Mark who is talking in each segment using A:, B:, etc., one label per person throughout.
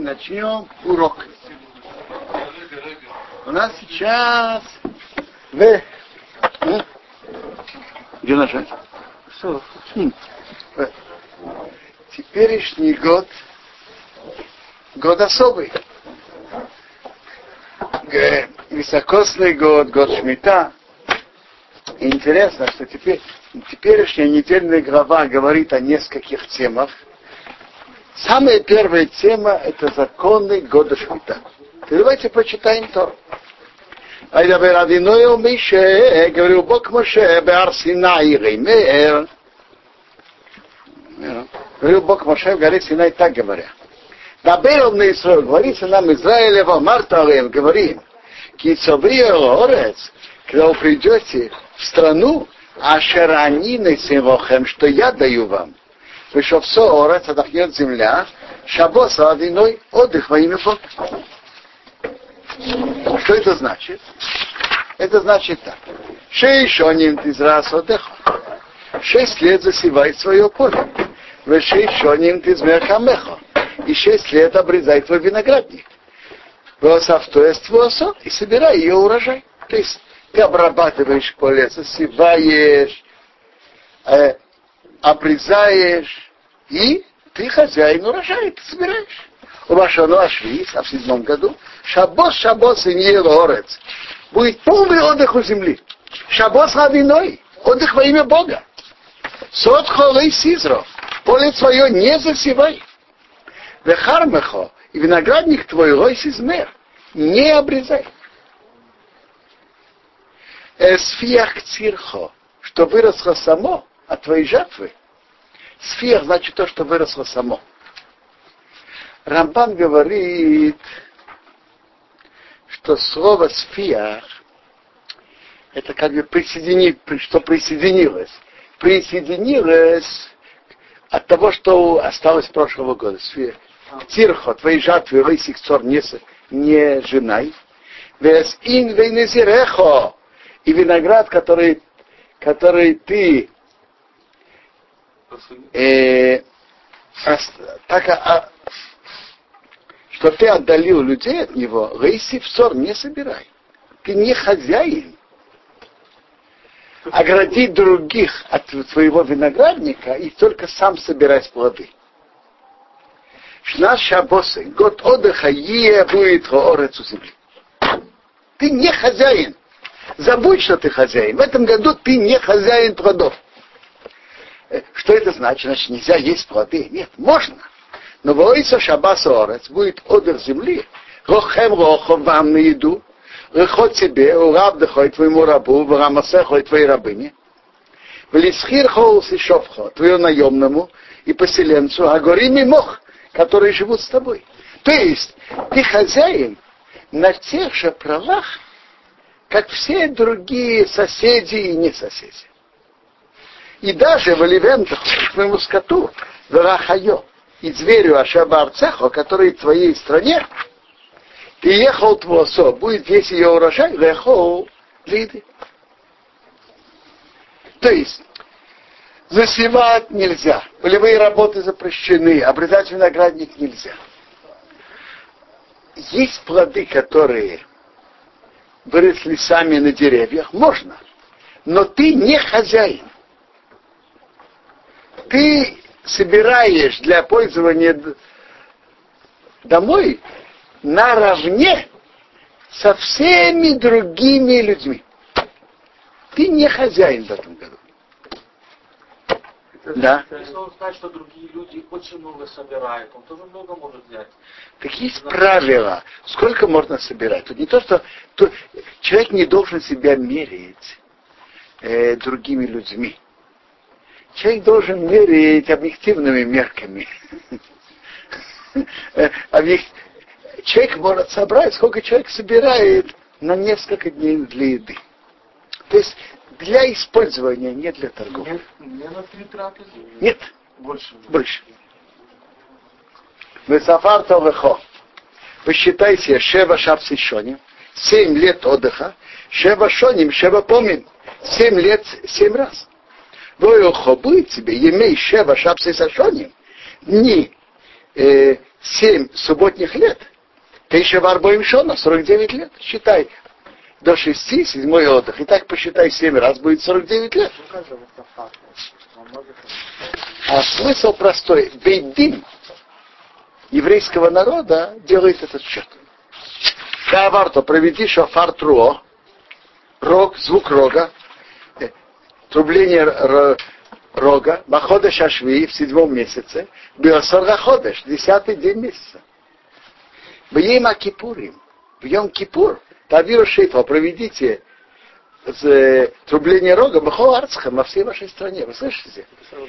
A: начнем урок. У нас сейчас в... А? Где нажать? Что? Хм. Теперешний год год особый. Високосный год, год Шмита. Интересно, что теперь теперешняя недельная глава говорит о нескольких темах. Самая первая тема – это законы года Шмита. Давайте почитаем то. וידבר אדינוי אל משה, говорил Бог Моше, בהר סיני רימר. Говорил Бог Моше в горе Синай, так говоря. Дабер на Исраиль, говорится нам Израиле, Марта Алем, говорим, Кицобрия Орец, когда вы придете в страну, Ашеранины Симвохем, что я даю вам. Вышел все Орец, отдохнет земля, Шабос Адиной, отдых во имя Бога. Что это значит? Это значит так. Шейшоним тизрас отдыха. Шесть лет засевай свое поле. Вешейшоним тизмехамеха. И шесть лет обрезай твой виноградник. Восавтоество и собирай ее урожай. То есть ты обрабатываешь поле, засеваешь, э, обрезаешь, и ты хозяин урожая, ты собираешь. У Вашану Ашвис, а в седьмом году, Шабос, Шабос и Нилорец. Будет полный отдых у земли. Шабос Хавиной, отдых во имя Бога. Сот холей сизро, поле свое не засевай. Вехармехо, и виноградник твой лой сизмер, не обрезай. Эсфиях цирхо, что выросло само от твоей жатвы. Сфиях значит то, что выросло само. Рамбан говорит, что слово сфиях это как бы присоедини, что присоединилось. Присоединилось от того, что осталось прошлого года. Тирхо, твои жатвы, рейсик цор не, не женай. Вес ин вейнезирехо. И виноград, который, который ты э, так, а, что ты отдалил людей от него, рейси в ссор не собирай. Ты не хозяин. Огради других от своего виноградника и только сам собирай плоды. Шна шабосы, год отдыха е будет орец у земли. Ты не хозяин. Забудь, что ты хозяин. В этом году ты не хозяин плодов. Что это значит? Значит, нельзя есть плоды. Нет, можно. Но воится шабас орец, будет отдых земли, рохем рохом вам на еду, рехот тебе, у раб дыхой твоему рабу, в рамасехой твоей рабыне, в лисхир хоус и шовхо, твою наемному и поселенцу, а гори мох, которые живут с тобой. То есть, ты хозяин на тех же правах, как все другие соседи и не соседи. И даже в Оливентах, к моему скоту, в Рахайо, и зверю Ашаба Арцехо, который в твоей стране, ты ехал твосо, будет весь ее урожай, лехол лиды. То есть, засевать нельзя, полевые работы запрещены, обрезать виноградник нельзя. Есть плоды, которые выросли сами на деревьях, можно, но ты не хозяин. Ты собираешь для пользования домой наравне со всеми другими людьми. Ты не хозяин в этом году.
B: Это,
A: да.
B: Если он знает, что другие люди очень много собирают, он тоже много может взять.
A: Так есть правила, сколько можно собирать. Тут не то, что то, человек не должен себя мерить э, другими людьми человек должен мерить объективными мерками. Человек может собрать, сколько человек собирает на несколько дней для еды. То есть для использования, не для торговли.
B: Не на три трапезы?
A: Нет.
B: Больше.
A: Больше. Весафар Товехо. Посчитайте Шева Шапс Шоним. Семь лет отдыха. Шева Шоним, Шева Помин. Семь лет, семь раз. Воехо будет тебе, емей шева шапсы сашоним, дни э, 7 субботних лет, ты еще в Арбоим Шона, 49 лет, считай. До 6, седьмой отдых. И так посчитай 7 раз, будет 49 лет. А смысл простой. Бейдин еврейского народа делает этот счет. Каварто, проведи шофар труо, рог, звук рога, трубление рога, Махода Шашви в седьмом месяце, Биосорга Ходеш, десятый день месяца. В Ема Кипурим, в Йом Кипур, Тавиру Шейфа, проведите э, трубление рога Бахо Арцха во всей вашей стране. Вы слышите?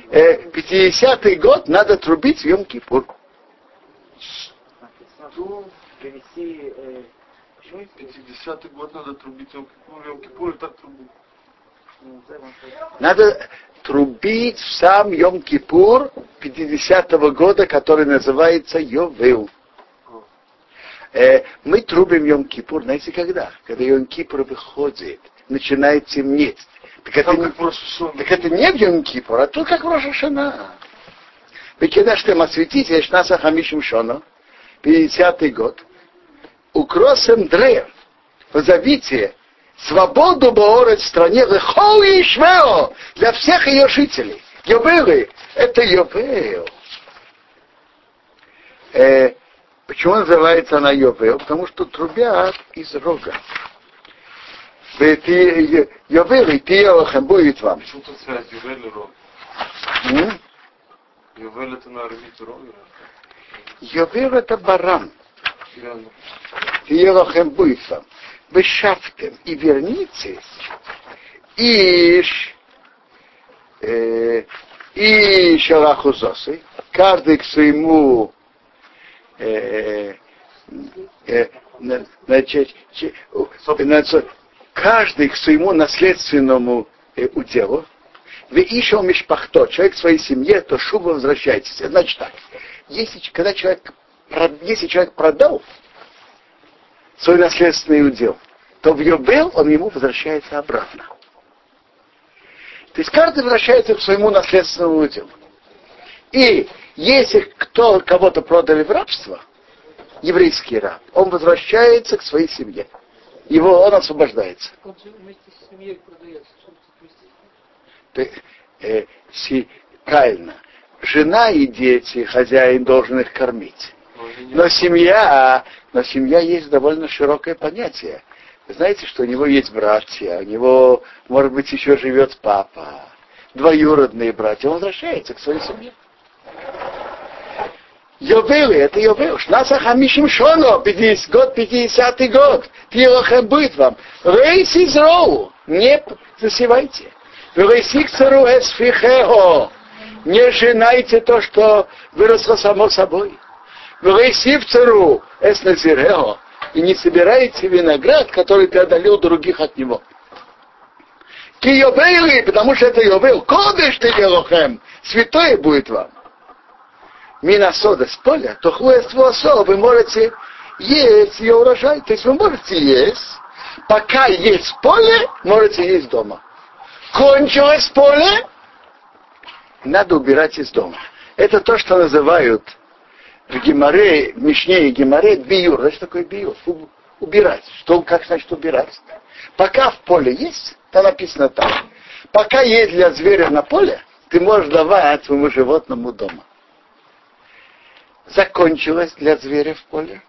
A: Э, 50-й год надо трубить в Йом Кипур.
B: Привести, э, 50-й год надо трубить Йом Кипур, Йом Кипур и так трубить.
A: Надо трубить в сам Йом-Кипур 50-го года, который называется Йовел. Э, мы трубим Йом-Кипур, знаете когда? Когда Йом-Кипур выходит, начинает темнеть. Так это, не, так это не в Йом-Кипур, а тут как Рошашана. Выкидаштем осветите, Эшнаса Хамишим Шона, 50-й год. Укросом древ, позовите свободу Боорет в стране Лехол и Ишмео для всех ее жителей. Йовелы – это Йовел. Э, почему называется она Йовел? Потому что трубят из рога. Йовел и Тиелахем будет вам.
B: Почему тут связь Йовел и рог? Йовел это на армите рога?
A: Йовел это баран. Тиелахем будет вам вы шафтем и вернитесь, иш, э, и шалахузосы, каждый к своему э, э, значит, каждый к своему наследственному э, уделу, вы еще мишпахто, человек к своей семье, то шубу возвращайтесь. Значит так, если, когда человек, если человек продал свой наследственный удел, то в Йобел он ему возвращается обратно. То есть каждый возвращается к своему наследственному уделу. И если кто, кого-то продали в рабство, еврейский раб, он возвращается к своей семье. Его, он освобождается. Он вместе с семьей продается. Э, си, правильно. Жена и дети, хозяин должен их кормить. Но семья, но семья есть довольно широкое понятие. Вы знаете, что у него есть братья, у него, может быть, еще живет папа, двоюродные братья. Он возвращается к своей семье. Йовелы, это Йовел. Шнаса хамишим шоно, 50, год 50 год. Тилохем будет вам. Рейс из роу, не засевайте. Рейсик цару эсфихео. Не женайте то, что выросло само собой. Вейсивцеру эсназирео, и не собираете виноград, который преодолел других от него. Киёбейли, потому что это Йовел, кодыш ты Елохем, святое будет вам. Минасода с поля, то хуэство вы можете есть ее урожай. То есть вы можете есть, пока есть поле, можете есть дома. Кончилось поле, надо убирать из дома. Это то, что называют в Геморе, в Мишне и Геморе биюр. Значит, такое биюр? Убирать. Что, как значит убирать? Пока в поле есть, то написано так. Пока есть для зверя на поле, ты можешь давать своему животному дома. Закончилось для зверя в поле,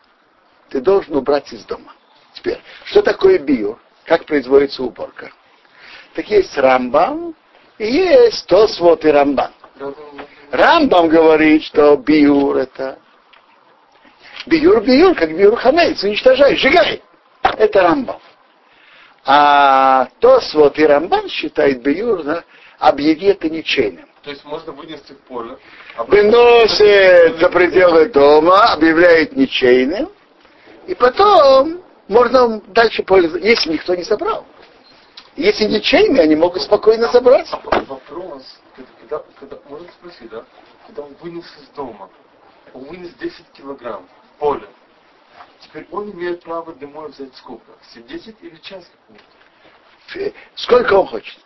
A: ты должен убрать из дома. Теперь, что такое био? Как производится уборка? Так есть рамбам и есть тосвот и рамбам. Рамбам говорит, что биур это Биюр, биюр, как биюр хамейц, уничтожай, сжигай. Это Рамбам. А Тосвот и Рамбан считает биюр, да, объяви это ничейным.
B: То есть можно вынести в поле.
A: А Выносит за пределы дома, объявляет ничейным, и потом можно дальше пользоваться, если никто не забрал. Если ничейные, они могут спокойно забрать.
B: А вопрос, когда, когда, можно спросить, да? Когда он вынес из дома, он вынес 10 килограмм, поле. Теперь он имеет право домой взять сколько? 10 или час?
A: Сколько он хочет?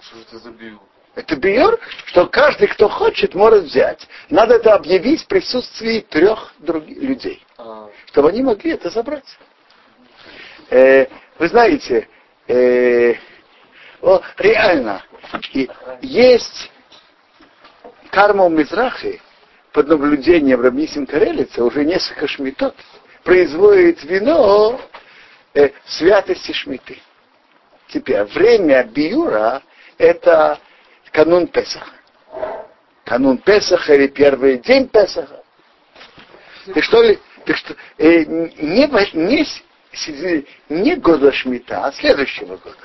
B: Что же это за био?
A: Это биор, что каждый, кто хочет, может взять. Надо это объявить в присутствии трех других людей,
B: А,
A: чтобы они могли это забрать. Э, вы знаете, э, о, реально, и есть карма у Мизрахи под наблюдением Рабнисим Карелица уже несколько шмитот производит вино э, святости шмиты. Теперь время биура это канун Песаха. Канун Песаха или первый день Песаха. Так что ли, так что, э, не, не, с- не года Шмита, а следующего года.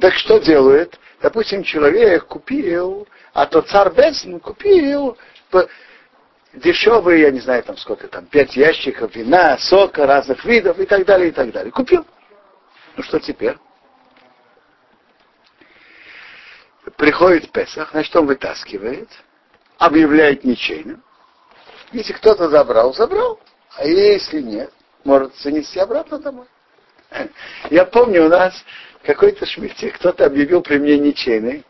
A: Так что делает? Допустим, человек купил, а то царь Бенсон купил дешевые, я не знаю там сколько там, пять ящиков вина, сока разных видов и так далее, и так далее. Купил. Ну что теперь? Приходит Песах, значит он вытаскивает, объявляет ничейным. Если кто-то забрал, забрал. А если нет, может занести обратно домой. Я помню, у нас какой-то шмите, кто-то объявил при мне ничейный,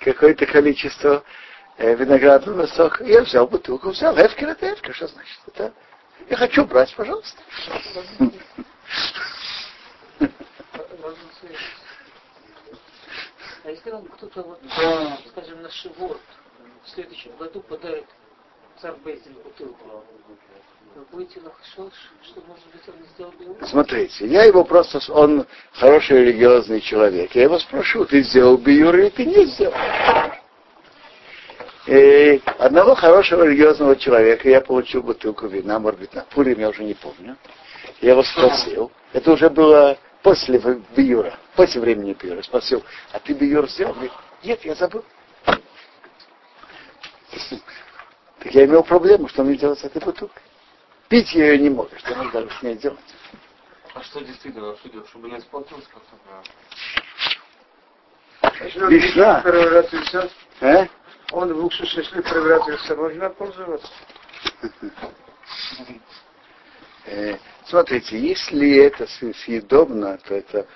A: какое-то количество виноградного сока. Я взял бутылку, взял, эвкер это эвкер, что значит? Это я хочу брать, пожалуйста.
C: А если вам кто-то, вот, скажем, на Шивот в следующем году подарит царь Бейзин бутылку, вы будете лохшош, что, может быть, он сделал?
A: Смотрите, я его просто, он хороший религиозный человек. Я его спрошу, ты сделал биюр или ты не сделал? И одного хорошего религиозного человека я получил бутылку вина, может быть, на Пурим, я уже не помню. Я его спросил, это уже было после биюра, после времени биюра. Спросил, а ты биюр сделал? Говорит, нет, я забыл. Так я имел проблему, что мне делать с этой бутылкой. Пить я ее не мог, что мне даже с ней делать?
B: А что действительно, что делать, чтобы не испортилось как-то?
D: Превратился.
A: А?
D: Он в уксус, если превратился, можно пользоваться.
A: Э, Смотрите, если это съедобно, то это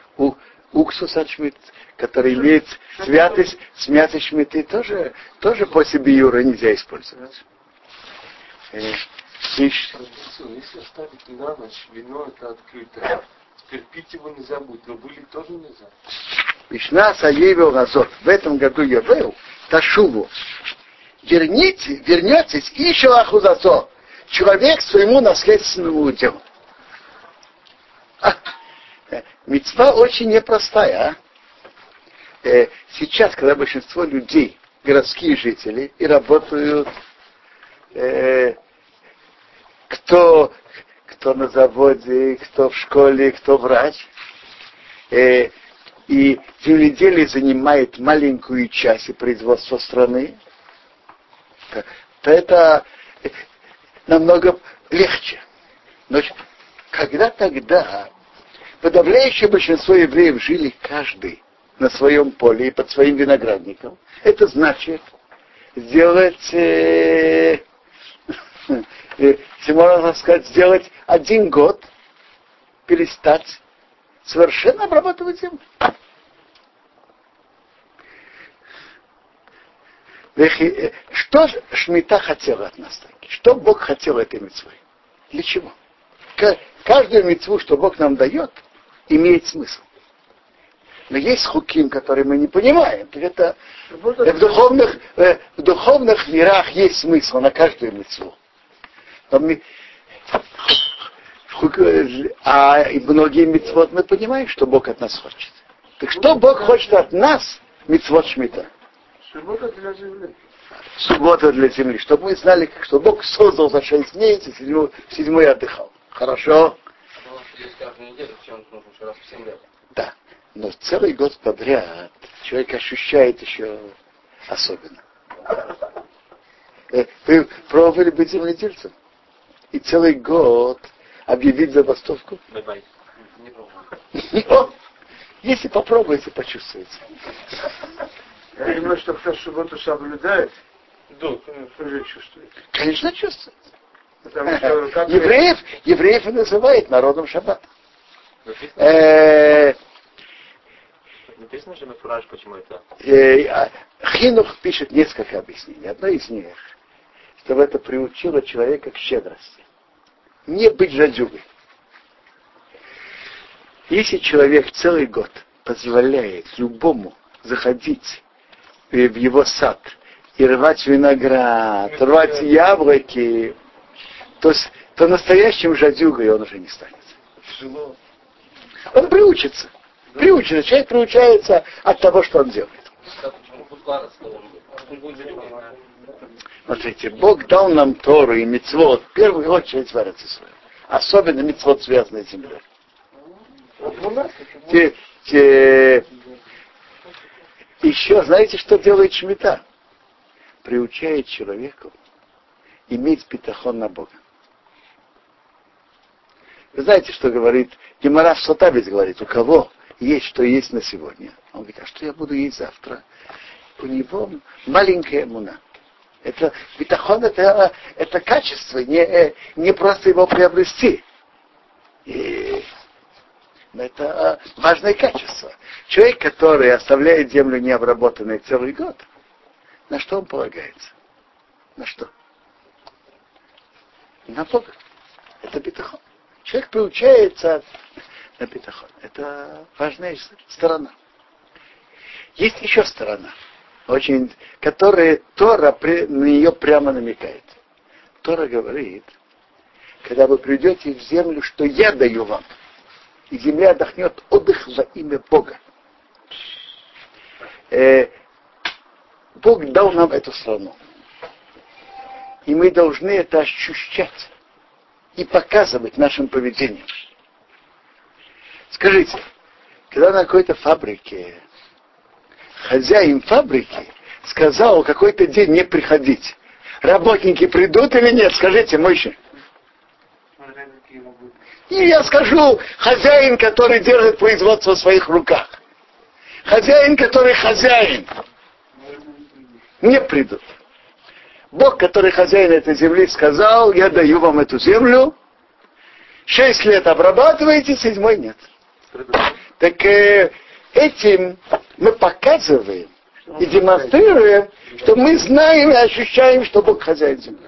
A: уксус от шмит, который имеет святость, святость шмиты, тоже, тоже после биюра нельзя использовать. Э,
B: Если оставить на ночь, вино это открытое. Теперь пить его нельзя будет, но вылить тоже нельзя.
A: Вишна Саевил Назот. В этом году я был Ташуву. Верните, вернетесь и Шалахузасо. Человек своему наследственному делу. А, э, мецва очень непростая. а. Э, Сейчас, когда большинство людей, городские жители, и работают, э, кто, кто на заводе, кто в школе, кто врач, э, и земледелие занимает маленькую часть производства страны, то, то это э, намного легче. Но когда тогда подавляющее большинство евреев жили каждый на своем поле и под своим виноградником, это значит сделать, э, э, можно сказать, сделать один год, перестать совершенно обрабатывать землю. Э, Что Шмита хотела от нас таки? Что Бог хотел этой митцвой? Для чего? Ка- Каждую митцву, что Бог нам дает, имеет смысл. Но есть хуким, которые мы не понимаем. Это в духовных, э, в духовных мирах есть смысл на каждую митцву. А и многие митцвот мы понимаем, что Бог от нас хочет. Так что Бог хочет от нас, митцвот Шмита?
D: Суббота для земли.
A: суббота для земли, чтобы мы знали, что Бог создал за шесть дней, и седьмой, в седьмой отдыхал. Хорошо?
E: Ну, есть каждую неделю, все нужно еще раз в 7 лет.
A: Да. Но целый год подряд человек ощущает еще особенно. Э, Вы пробовали быть земледельцем? И целый год объявить забастовку?
E: Bye-bye. Не пробовал.
A: О, Если попробуете, почувствуете.
D: Я думаю, что кто субботу соблюдает, тоже чувствует.
A: Конечно, чувствуете.
D: Потому что как
A: Евреев, евреев и называют народом шаббат.
B: Написано,
A: Э,
B: Написано же מפורש, почему это?
A: Э, а, Хинух пишет несколько объяснений. Одно из них, чтобы это приучило человека к щедрости. Не быть жадюгой. Если человек целый год позволяет любому заходить в его сад и рвать виноград, рвать яблоки, то, то настоящим жадюгой он уже не станет. Он приучится. Приучится. Человек приучается от того, что он делает. Смотрите, Бог дал нам Тору и Мицвод в первую очередь в Арацисуе. Особенно Мицвод, связанный с землей. Те, те... Еще знаете, что делает Шмита? Приучает человеку иметь питахон на Бога. Вы знаете, что говорит Гемора Сотавец говорит, у кого есть что есть на сегодня. Он говорит, а что я буду есть завтра? У него маленькая муна. Это битахон это, это качество, не, не просто его приобрести. И это важное качество. Человек, который оставляет землю необработанной целый год, на что он полагается? На что? На Бога. Это битахон. Человек приучается на битахон. Это важная сторона. Есть еще сторона, очень, которая Тора на нее прямо намекает. Тора говорит, когда вы придете в землю, что я даю вам, и земля отдохнет отдых во имя Бога. Э, Бог дал нам эту страну. И мы должны это ощущать и показывать нашим поведением. Скажите, когда на какой-то фабрике хозяин фабрики сказал какой-то день не приходить, работники придут или нет? Скажите, Мойши. И я скажу, хозяин, который держит производство в своих руках. Хозяин, который хозяин. Не придут. Бог, который хозяин этой земли, сказал, я даю вам эту землю, шесть лет обрабатываете, седьмой нет. Так э, этим мы показываем и демонстрируем, что мы знаем и ощущаем, что Бог хозяин земли.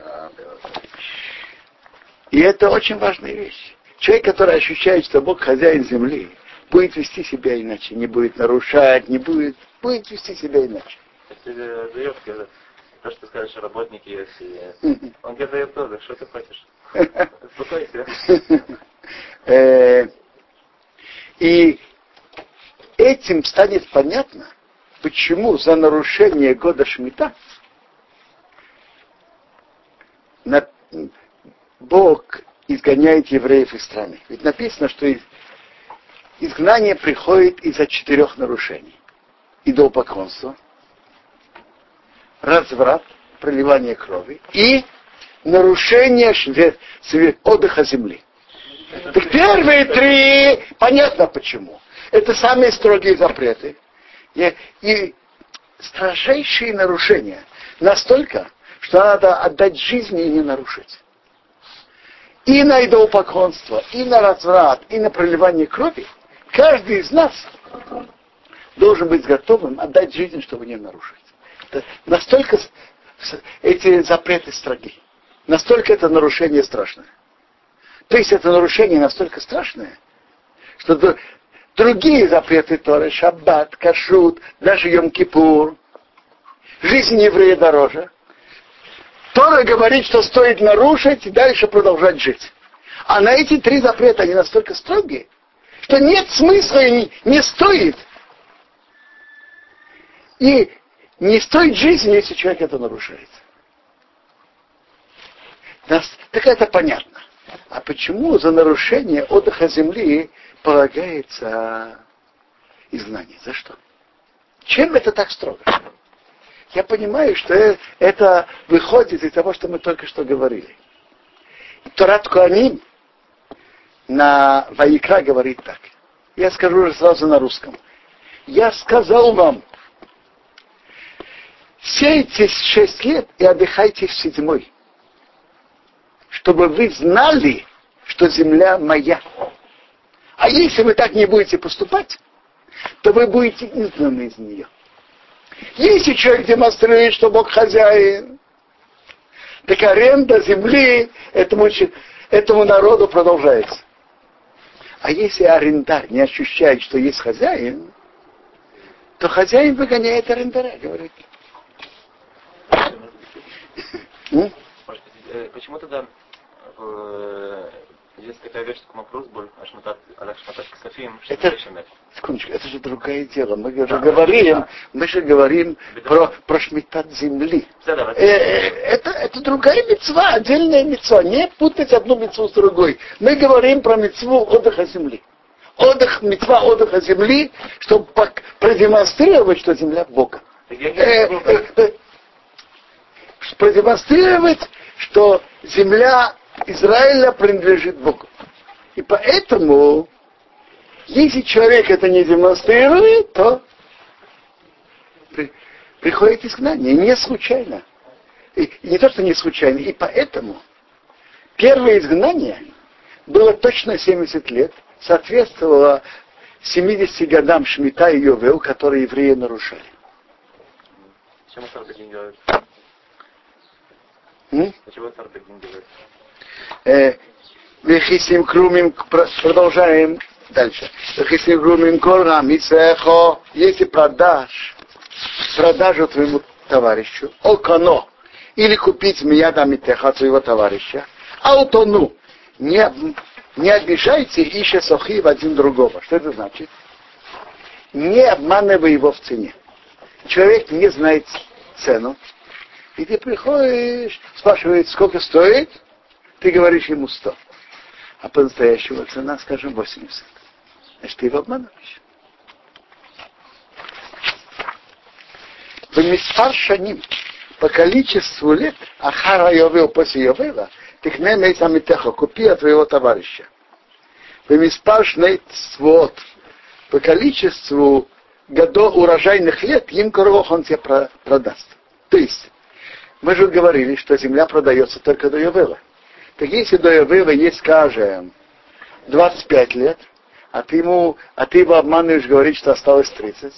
A: И это очень важная вещь. Человек, который ощущает, что Бог хозяин земли, будет вести себя иначе, не будет нарушать, не будет, будет вести себя иначе.
B: Если то, что скажешь, работники есть, он тебе дает тоже, что ты хочешь? Успокойся.
A: Э, и этим станет понятно, почему за нарушение года Шмита Бог изгоняет евреев из страны. Ведь написано, что изгнание приходит из-за четырех нарушений. Идолпоклонство, разврат, проливание крови и нарушение отдыха земли. Так первые три, понятно почему. Это самые строгие запреты. И, и строжайшие нарушения. Настолько, что надо отдать жизни и не нарушить. И на идолопоклонство, и на разврат, и на проливание крови. Каждый из нас должен быть готовым отдать жизнь, чтобы не нарушить. Это настолько эти запреты строги. Настолько это нарушение страшное. То есть это нарушение настолько страшное, что другие запреты Торы, Шаббат, Кашут, даже Йом-Кипур, жизнь еврея дороже. Тора говорит, что стоит нарушить и дальше продолжать жить. А на эти три запрета они настолько строгие, что нет смысла и не, не стоит. И не стоит жизни, если человек это нарушает. Так это понятно. А почему за нарушение отдыха земли полагается изгнание? За что? Чем это так строго? Я понимаю, что это выходит из того, что мы только что говорили. Торат Куаним на Ваикра говорит так. Я скажу сразу на русском. Я сказал вам, сейте шесть лет и отдыхайте в седьмой чтобы вы знали, что земля моя. А если вы так не будете поступать, то вы будете изгнаны из нее. Если человек демонстрирует, что Бог хозяин, так аренда земли этому, этому народу продолжается. А если арендар не ощущает, что есть хозяин, то хозяин выгоняет арендаря, говорит.
E: Почему тогда э, есть такая вещь, как вопрос был, Ашматат, Ксафим,
A: это, секундочку, это же другое дело. Мы же говорим, мы же говорим про, про шмитат земли. Э, это, это другая мецва, отдельная мецва. Не путать одну мецву с другой. Мы говорим про мецву отдыха земли. Отдых, мецва отдыха земли, чтобы продемонстрировать, что земля Бога. Э, продемонстрировать, что земля Израиля принадлежит Богу. И поэтому, если человек это не демонстрирует, то при, приходит изгнание. Не случайно. И, и не то, что не случайно. И поэтому первое изгнание было точно 70 лет, соответствовало 70 годам Шмита и Йовел, которые евреи нарушали.
E: Так не делает? Почему царь так делает?
A: Вехисим крумим, продолжаем дальше. Вехисим крумим корам, если продашь продажу твоему товарищу, окано, или купить мияда митеха своего товарища, аутону, не, не обижайте ища сохи в один другого. Что это значит? Не обманывай его в цене. Человек не знает цену, и ты приходишь, спрашивает, сколько стоит, ты говоришь ему 100. А по-настоящему цена, скажем, 80. Значит, ты его обманываешь. Бемиспар шаним, по количеству лет, Ахара Йовел после Йовела, тихне мейсамитеха, купи от твоего товарища. Бемиспар шнейт свод, по количеству годов урожайных лет, им коровох он тебе продаст. То есть, мы же говорили, что земля продается только до Йовела. Так если до Явыва есть, скажем, 25 лет, а ты ему, а ты его обманываешь, говоришь, что осталось 30,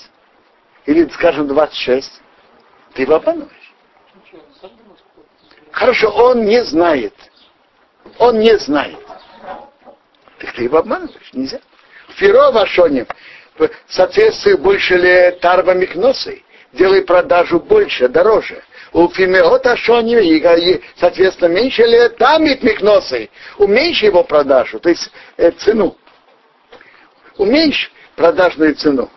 A: или, скажем, 26, ты его обманываешь. Хорошо, он не знает. Он не знает. Так ты его обманываешь, нельзя. Фиро вашоним, в соответствии больше ли тарва микносой, делай продажу больше, дороже у Фимеота Шони, соответственно, меньше ли тамит микносы, уменьши его продажу, то есть э, цену. Уменьши продажную цену.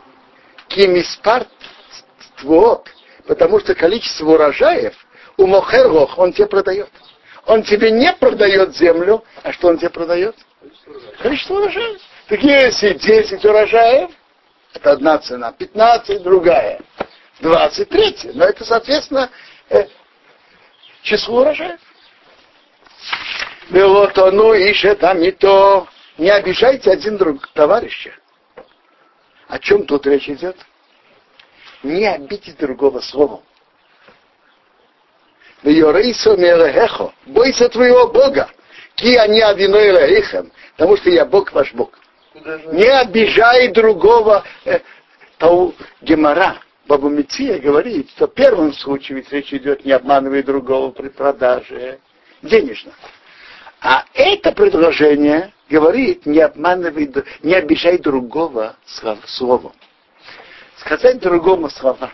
A: Кимиспарт твот, потому что количество урожаев у Мохергох он тебе продает. Он тебе не продает землю, а что он тебе продает? Количество урожаев. Так если 10 урожаев, это одна цена, 15 другая, 23. Но это, соответственно, число урожаев. Вот оно ищет там и то. Не обижайте один друг товарища. О чем тут речь идет? Не обидеть другого словом. Бойся твоего Бога. Ки они обвиной потому что я Бог ваш Бог. Не обижай другого э, того гемора, Баба Мития говорит, что в первом случае ведь речь идет не обманывай другого при продаже денежно. А это предложение говорит, не обманывай, не обижай другого словом. Сказать другому слова,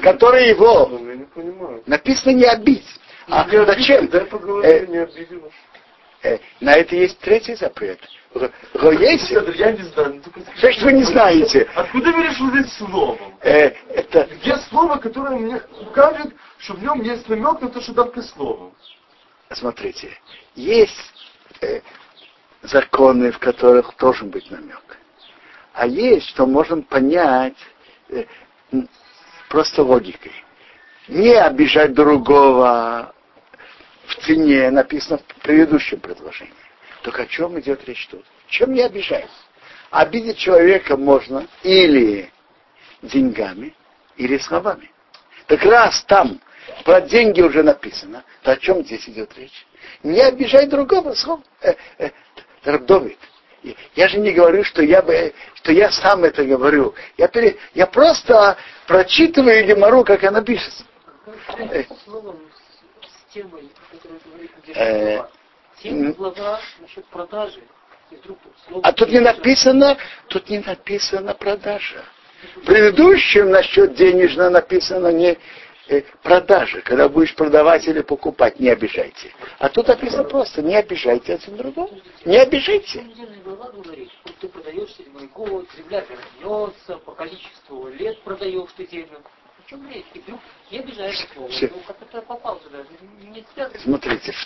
A: которые его написано не обидь. А не зачем? Обидеть.
B: Э,
A: на это есть третий запрет. Роеси.
B: Я не знаю.
A: Что, что вы не знаете?
B: Откуда вы решили здесь слово?
A: Э, это...
B: Где слово, которое мне укажет, что в нем есть намек на то, что только слово?
A: Смотрите, есть э, законы, в которых должен быть намек. А есть, что можем понять э, просто логикой. Не обижать другого, в цене написано в предыдущем предложении. Только о чем идет речь тут? Чем не обижаюсь? Обидеть человека можно или деньгами, или словами. Так раз там про деньги уже написано, то о чем здесь идет речь? Не обижай другого слова. Э, э, Рабдовит, Я же не говорю, что я, бы, что я сам это говорю. Я, пере, я просто прочитываю Гемору, как она пишется.
C: Э, словом, с темой, которую говорит
A: Э.
C: Тема глава насчет продажи.
A: А тут не написано, тут не написано продажа. В предыдущем насчет денежно написано не э, продажа. Когда будешь продавать или покупать, не обижайте. А тут написано просто, не обижайте один другого. Не обижайте.
C: Глава говорит, ты продаешь седьмой год, земля вернется, по количеству лет продаешь ты землю. Чем речь? Не обижаешь слово. Ну, как это попал сюда? Не связано.
A: Смотрите, в,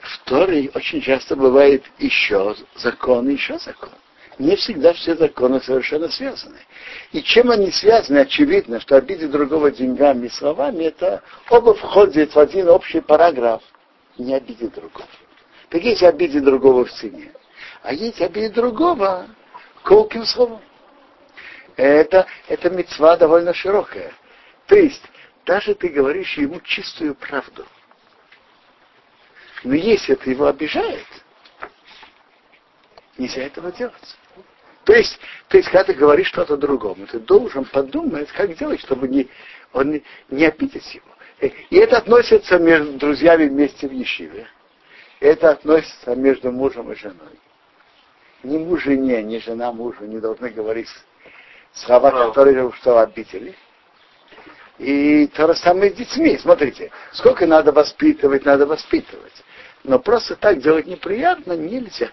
A: в Торе очень часто бывает еще закон, еще закон. Не всегда все законы совершенно связаны. И чем они связаны, очевидно, что обидеть другого деньгами и словами, это оба входят в один общий параграф. Не обидеть другого. Так есть обидеть другого в цене. А есть обидеть другого колким словом. Это, это мецва довольно широкая. То есть, даже ты говоришь ему чистую правду. Но если это его обижает, нельзя этого делать. То есть, то есть, когда ты говоришь что-то другому, ты должен подумать, как делать, чтобы не, он не, не обидеть его. И это относится между друзьями вместе в Ешиве. Это относится между мужем и женой. Ни муж жене, ни жена мужу не должны говорить слова, которые что обидели. И то же самое с детьми. Смотрите, сколько надо воспитывать, надо воспитывать. Но просто так делать неприятно нельзя.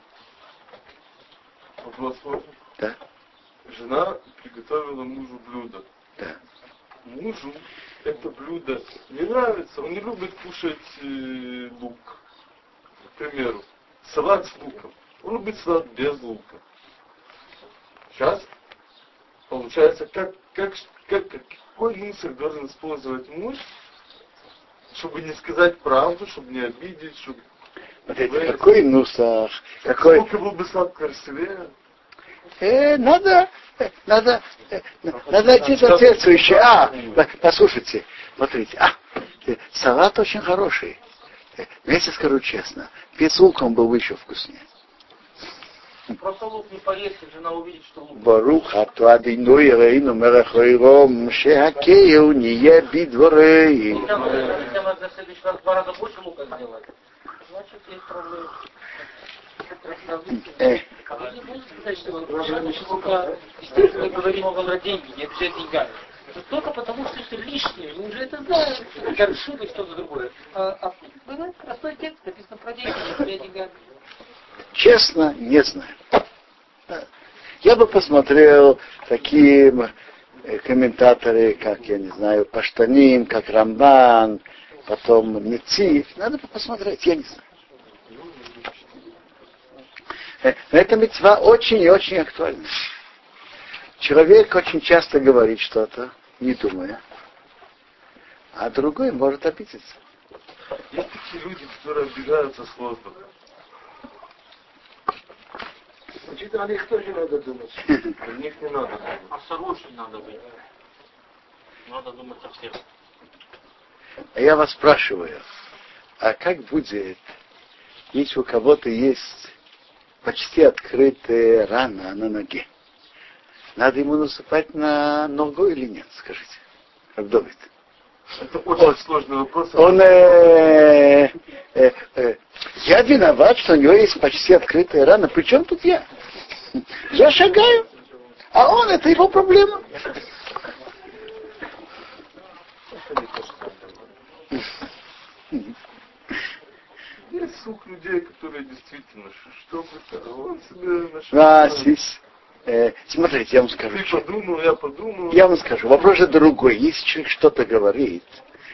B: Вопрос можно?
A: Да.
B: Жена приготовила мужу блюдо.
A: Да.
B: Мужу это блюдо не нравится, он не любит кушать э, лук. К примеру, салат с луком. Он любит салат без лука. Сейчас получается, как, как, как, какой мусор должен использовать муж, чтобы не сказать правду, чтобы не обидеть, чтобы
A: Смотрите, какой нусах, какой...
B: Сколько был бы салат красивее?
A: Э, надо, э, надо, э, надо найти соответствующее. А, по- послушайте, смотрите, а, э, салат очень хороший. Э, я тебе скажу честно, без лука он был бы еще вкуснее.
C: Ну, просто лук не повесит, жена увидит, что лук.
A: Барух атуадину и рейну не еби дворей.
C: Если мы на следующий раз два раза больше лука сделать. значит есть проблема. Мы говорим о деньги, не обижать деньгами. Только потому, что это лишнее, мы уже это знаем, как и что-то другое. А, а бывает простой текст, написано про деньги, не обижать деньгами.
A: Честно, не знаю. Я бы посмотрел такие э, комментаторы, как, я не знаю, Паштаним, как Рамбан, потом Нецив. Надо бы посмотреть, я не знаю. Э, но эта мецва очень и очень актуальна. Человек очень часто говорит что-то, не думая, а другой может обидеться.
B: Есть такие люди, которые обижаются с воздуха.
D: Значит, о них тоже надо думать.
B: О них не надо думать.
C: Осторожным надо быть. Надо думать о всех.
A: А я вас спрашиваю, а как будет, если у кого-то есть почти открытая рана на ноге? Надо ему насыпать на ногу или нет, скажите? Как думаете?
B: Это очень сложный вопрос.
A: Он, э, э, э, я виноват, что у него есть почти открытая рана. Причем тут я? Я шагаю, а он, это его проблема.
B: Есть слух людей, которые действительно, что бы то, он себе нашел.
A: Васис, э, смотрите, я вам скажу.
B: Ты
A: честно.
B: подумал, я подумал.
A: Я вам скажу, вопрос же другой. Если человек что-то говорит,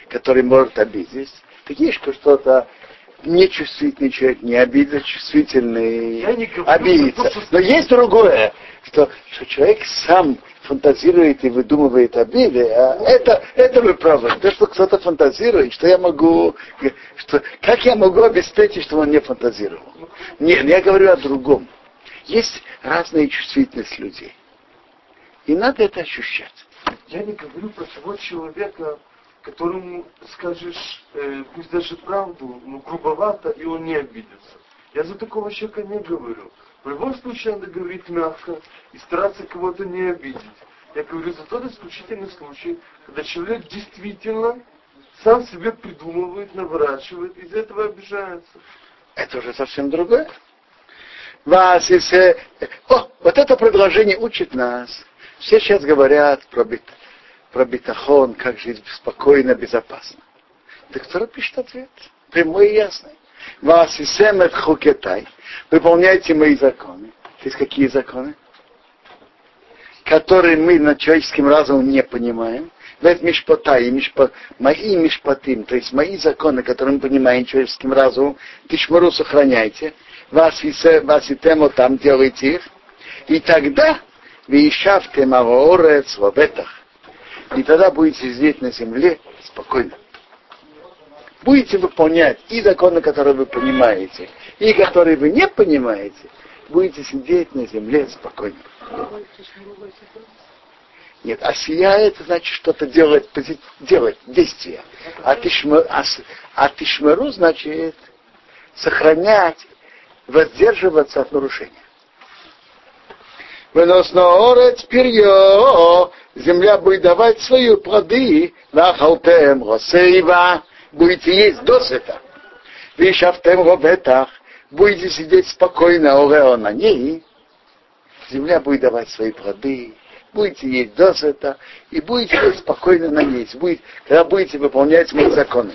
A: который может обидеть, так есть что что-то нечувствительный человек не обидит, чувствительный
B: Я не говорю,
A: обидится.
B: что-
A: Но есть другое, что, что человек сам фантазирует и выдумывает обиды, а это, это вы правы. То, что кто-то фантазирует, что я могу, что, как я могу обеспечить, чтобы он не фантазировал? Нет, я говорю о другом. Есть разная чувствительность людей. И надо это ощущать.
B: Я не говорю про того человека, которому скажешь, э, пусть даже правду, но грубовато, и он не обидится. Я за такого человека не говорю. В любом случае надо говорить мягко и стараться кого-то не обидеть. Я говорю за тот исключительный случай, когда человек действительно сам себе придумывает, наворачивает, из этого обижается.
A: Это уже совсем другое. Вас, если... О, вот это предложение учит нас. Все сейчас говорят про, бит... про битахон, как жить спокойно, безопасно. Так кто пишет ответ? Прямой и ясный. Вас и семет хукетай. Выполняйте мои законы. То есть какие законы? Которые мы на человеческим разумом не понимаем. Вет мишпота и мишпо, мои мишпотим, то есть мои законы, которые мы понимаем человеческим разумом, тишмару сохраняйте, вас и тему там делайте их, и тогда вы ищавте маворец в обетах, и тогда будете сидеть на земле спокойно будете выполнять и законы, которые вы понимаете, и которые вы не понимаете, будете сидеть на земле спокойно. Нет, а сия это значит что-то делать, делать, действие. А тишмару, а, а значит сохранять, воздерживаться от нарушения. Выносно орец перье, земля будет давать свои плоды, нахалтем, росеева, будете есть досыта. Вишафтем робетах, будете сидеть спокойно, орео на ней, земля будет давать свои плоды, будете есть досыта, и будете есть спокойно на ней, будет, когда будете выполнять мои законы.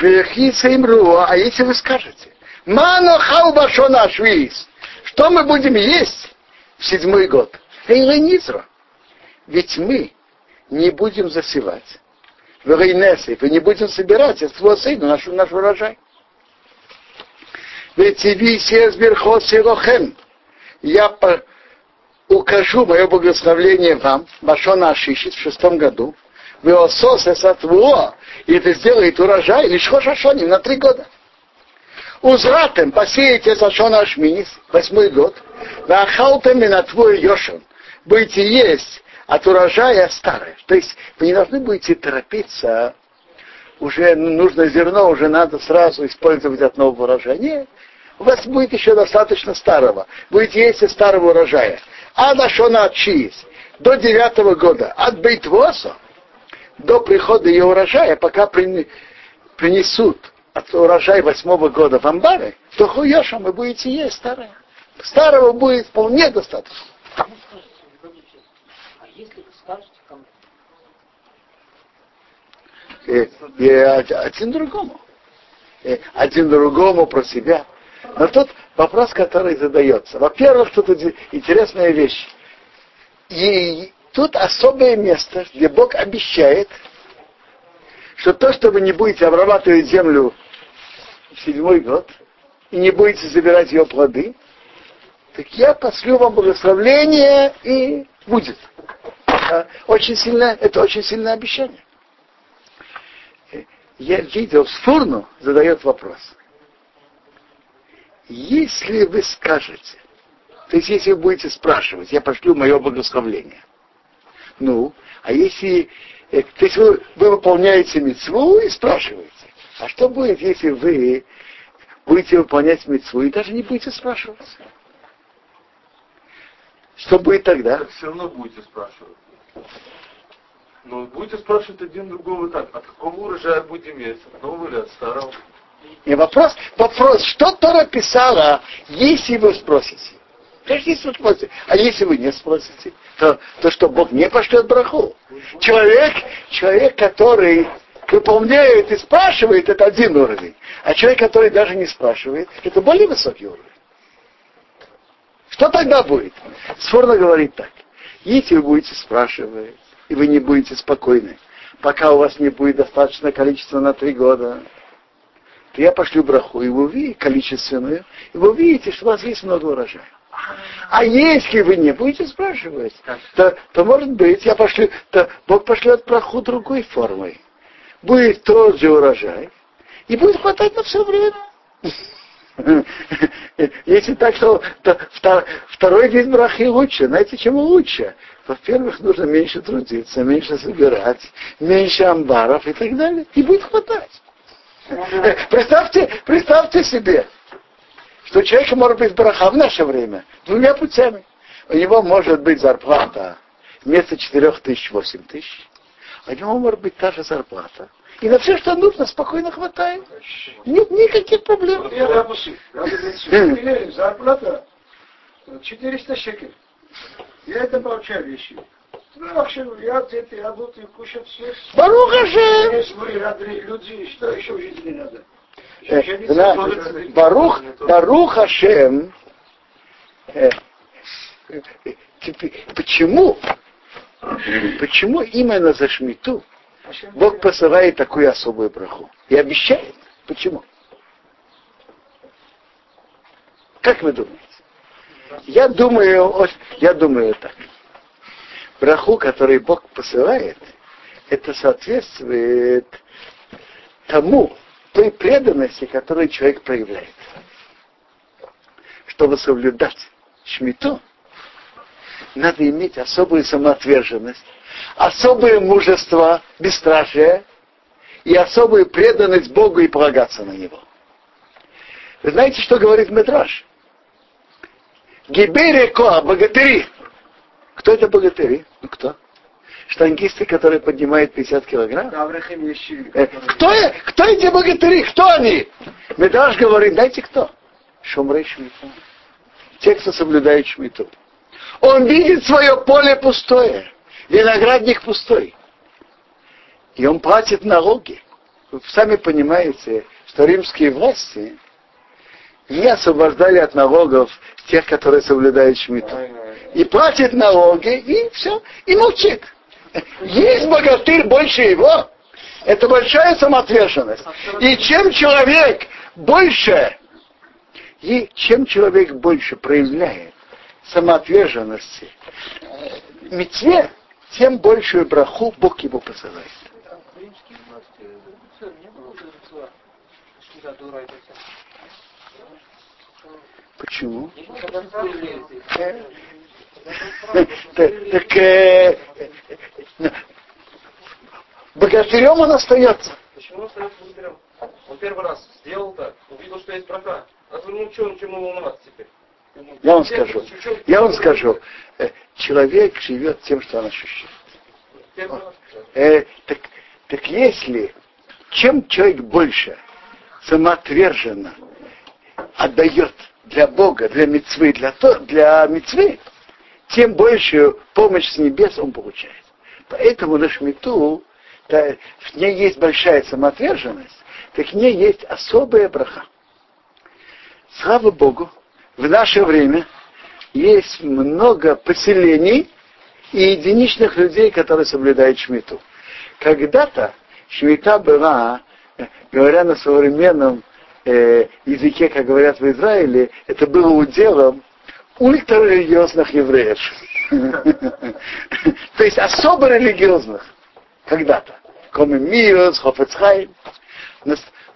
A: А если вы скажете, Мано хаубашона ашвиис, что мы будем есть в седьмой год? Ведь мы не будем засевать в Рейнесе, и не будем собирать из твоего сына наш, наш урожай. Ведь берхот сирохем. Я укажу мое благословление вам, Машона Ашишит в шестом году, вы ососе сотворо, и это сделает урожай лишь хошашоним на три года. Узратем посеете Сашона Ашминис, восьмой год, вахалтем на твой Йошин, будете есть от урожая старое. То есть вы не должны будете торопиться, уже нужно зерно, уже надо сразу использовать от нового урожая. Нет, у вас будет еще достаточно старого. Будете есть из старого урожая. А на что на чиз? До девятого года. От бейтвоса до прихода ее урожая, пока принесут от урожая восьмого года в амбары, то хуеша вы будете есть старое. Старого будет вполне достаточно
C: если вы скажете кому?
A: И, и один другому. И один другому про себя. Но тут вопрос, который задается. Во-первых, тут интересная вещь. И тут особое место, где Бог обещает, что то, что вы не будете обрабатывать землю в седьмой год, и не будете забирать ее плоды, так я пошлю вам благословление и будет. А, очень сильное, это очень сильное обещание. Я видел, Сфурну задает вопрос. Если вы скажете, то есть если вы будете спрашивать, я пошлю мое благословление. Ну, а если, э, то есть вы, вы выполняете мецву и спрашиваете, а что будет, если вы будете выполнять мецву и даже не будете спрашивать? Что будет тогда?
B: Все равно будете спрашивать. Но будете спрашивать один другого так, от какого урожая будем есть, от нового или от старого?
A: И вопрос, вопрос, что Тора писала, если вы спросите? Конечно, если вы спросите. А если вы не спросите, то, то что Бог не пошлет браху. Человек, человек, который выполняет и спрашивает, это один уровень. А человек, который даже не спрашивает, это более высокий уровень. Что тогда будет? Сфорно говорит так. Если вы будете спрашивать, и вы не будете спокойны, пока у вас не будет достаточное количество на три года, то я пошлю браху, и вы увидите количественную, и вы увидите, что у вас есть много урожая. А если вы не будете спрашивать, то, то может быть, я пошлю, то Бог пошлет браху другой формой. Будет тот же урожай, и будет хватать на все время. Если так, то, то второй день брахи лучше. Знаете, чему лучше? Во-первых, нужно меньше трудиться, меньше собирать, меньше амбаров и так далее. И будет хватать. Представьте, представьте себе, что у человека может быть браха в наше время двумя путями. У него может быть зарплата вместо 4 тысяч 8 тысяч, а у него может быть та же зарплата. И на все, что нужно, спокойно хватает. Нет никаких проблем.
D: Зарплата 400 шекелей. Я это получаю вещи. Ну, вообще, я где-то, я буду кушать все.
A: Баруха
D: Есть мои родные люди, что еще в жизни надо?
A: Э, Барух, Барух Хашем, э, э, почему, почему именно за Шмиту Бог посылает такую особую браху и обещает? Почему? Как вы думаете? Я думаю, я думаю так. Браху, который Бог посылает, это соответствует тому, той преданности, которую человек проявляет. Чтобы соблюдать шмиту, надо иметь особую самоотверженность, особое мужество, бесстрашие и особую преданность Богу и полагаться на Него. Вы знаете, что говорит Медраж? Гибере Коа, богатыри. Кто это богатыри? Ну кто? штангисты, которые поднимают 50 килограмм? Э, кто, кто эти богатыри? Кто они? Медаш говорит, дайте кто? Шумрей Шмита. Те, кто соблюдает Шмиту. Он видит свое поле пустое, виноградник пустой. И он платит налоги. Вы сами понимаете, что римские власти не освобождали от налогов тех, которые соблюдают Шмиту. И платит налоги, и все, и молчит. Есть богатырь больше его. Это большая самоотверженность. И чем человек больше, и чем человек больше проявляет самоотверженности мецве, тем большую браху Бог его посылает. Почему? Так э, богатырем он остается.
E: Почему он остается богатырем? Он первый раз сделал так, увидел, что есть брака. А ну чем, чем ему волноваться теперь?
A: Я вам скажу, я вам скажу, э, человек живет тем, что он ощущает. Э, так, так если, чем человек больше самоотверженно отдает для Бога, для мецвы, для, то, для мецвы, тем большую помощь с небес он получает. Поэтому на шмиту в ней есть большая самоотверженность, так в ней есть особая браха. Слава Богу, в наше время есть много поселений и единичных людей, которые соблюдают шмиту. Когда-то шмита была, говоря на современном э, языке, как говорят в Израиле, это было уделом ультрарелигиозных евреев. То есть особо религиозных когда-то. Комемиос, Хофецхайм.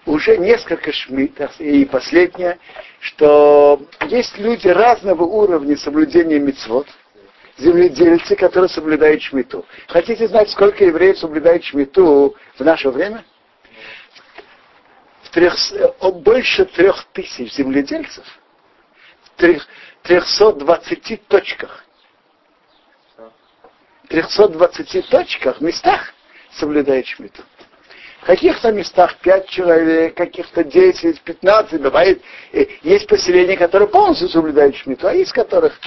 A: Уже несколько шмитов, и последнее, что есть люди разного уровня соблюдения мецвод, земледельцы, которые соблюдают шмиту. Хотите знать, сколько евреев соблюдает шмиту в наше время? В трех, больше трех тысяч земледельцев в трех, 320 точках. 320 точках, местах соблюдает шмиту. В каких-то местах 5 человек, каких-то 10, 15, бывает, э, есть поселения, которые полностью соблюдают шмиту, а есть которых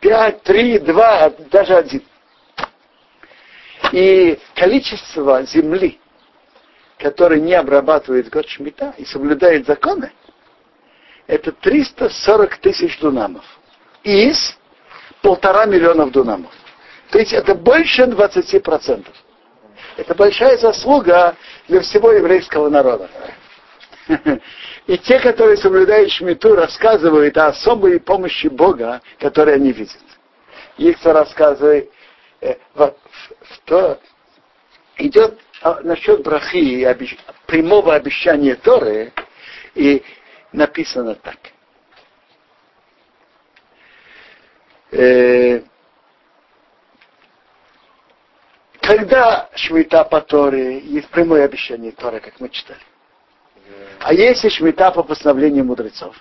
A: 5, 3, 2, даже один. И количество земли, которое не обрабатывает год шмита и соблюдает законы, это 340 тысяч дунамов. Из полтора миллионов дунамов. То есть это больше 20%. Это большая заслуга для всего еврейского народа. И те, которые соблюдают Шмиту, рассказывают о особой помощи Бога, которую они видят. Их кто рассказывает, э, в, в, идет а, насчет брахи и обещ, прямого обещания Торы, и написано так. Э, когда шмита по Торе, есть прямое обещание Торы, как мы читали. А есть и шмита по постановлению мудрецов.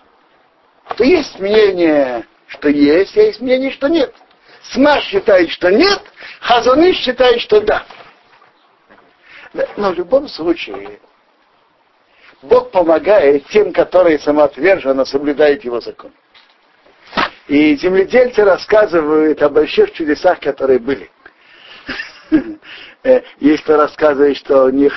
A: то есть мнение, что есть, а есть мнение, что нет. Смаш считает, что нет, Хазаны считает, что да. Но в любом случае, Бог помогает тем, которые самоотверженно соблюдают его закон. И земледельцы рассказывают о больших чудесах, которые были. Э, есть кто рассказывает, что у них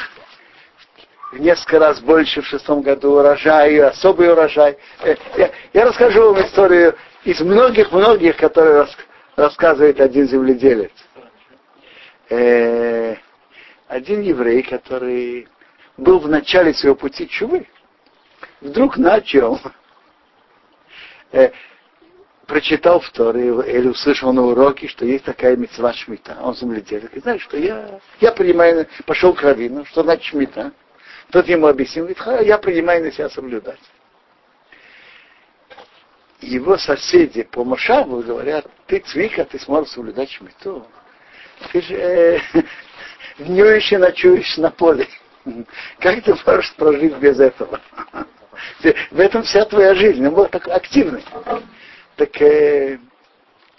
A: в несколько раз больше в шестом году урожай, особый урожай. Э, я, я расскажу вам историю из многих-многих, которые рас, рассказывает один земледелец. Э, один еврей, который был в начале своего пути чувы, вдруг начал, э, прочитал в Торе или услышал на уроке, что есть такая мецва шмита. Он земледелец. И знаешь, что я, я принимаю, пошел к Равину, что значит шмита. Тот ему объяснил, говорит, я принимаю на себя соблюдать. Его соседи по Машаву говорят, ты цвика, ты сможешь соблюдать шмиту. Ты же э, днюешь и ночуешь на поле. Как ты можешь прожить без этого? В этом вся твоя жизнь. Он был такой активный. Так э,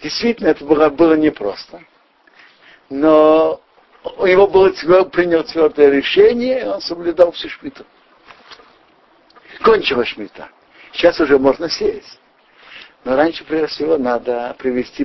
A: действительно это было, было непросто. Но у него было принял твердое решение, и он соблюдал всю шмиту. Кончилась шмита. Сейчас уже можно сесть. Но раньше, прежде всего, надо привести